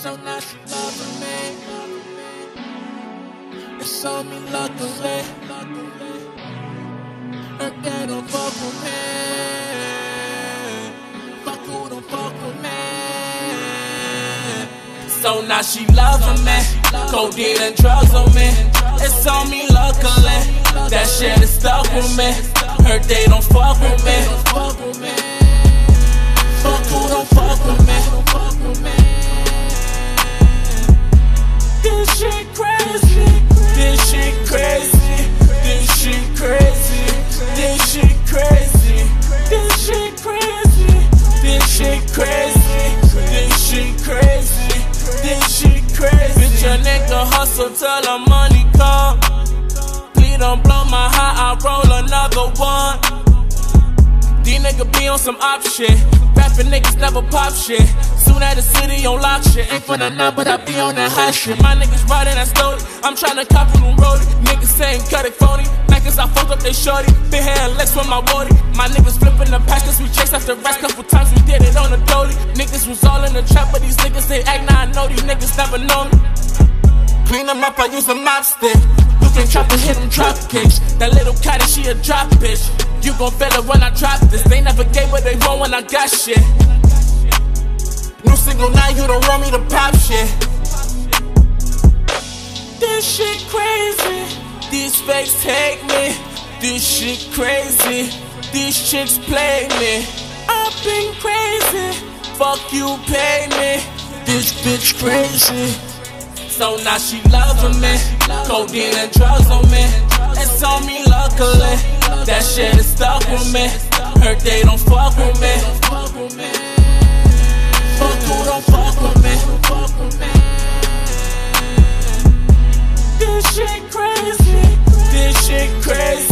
So now she loving me. It's on me luckily. Her dad don't fuck with me. Fuck who don't fuck with me. So now she loving me. Codeine and drugs on me. It's on me luckily. That shit is stuck with me. Her they don't fuck with me. Hustle till the money come. Please don't blow my high, I roll another one. These niggas be on some op shit. Rapping niggas never pop shit. Soon as the city on lock shit. Ain't the none, but I be on that hot shit. My niggas riding that story. I'm tryna cop on them roadie. Niggas saying cut it phony. Like as I fucked up they shorty. Been here Lex with my body. My niggas flipping the packets. We chase after rest. Couple times we did it on the dolly. Niggas was all in the trap, but these niggas they act now. I know these niggas never know me. Them up, I use a mop stick. You can trap and hit them drop kicks. That little cat, she a drop bitch. You gon' feel it when I drop this. They never gave what they want when I got shit. New single now, you don't want me to pop shit. This shit crazy. These fakes take me. This shit crazy. These chicks play me. I've been crazy. Fuck you, pay me. This bitch crazy. So now she loving me. Codeine and drugs on me. It's on me, luckily. That shit is stuck with me. Hurt they don't fuck with me. Fuck who don't fuck with me. This shit crazy. This shit crazy.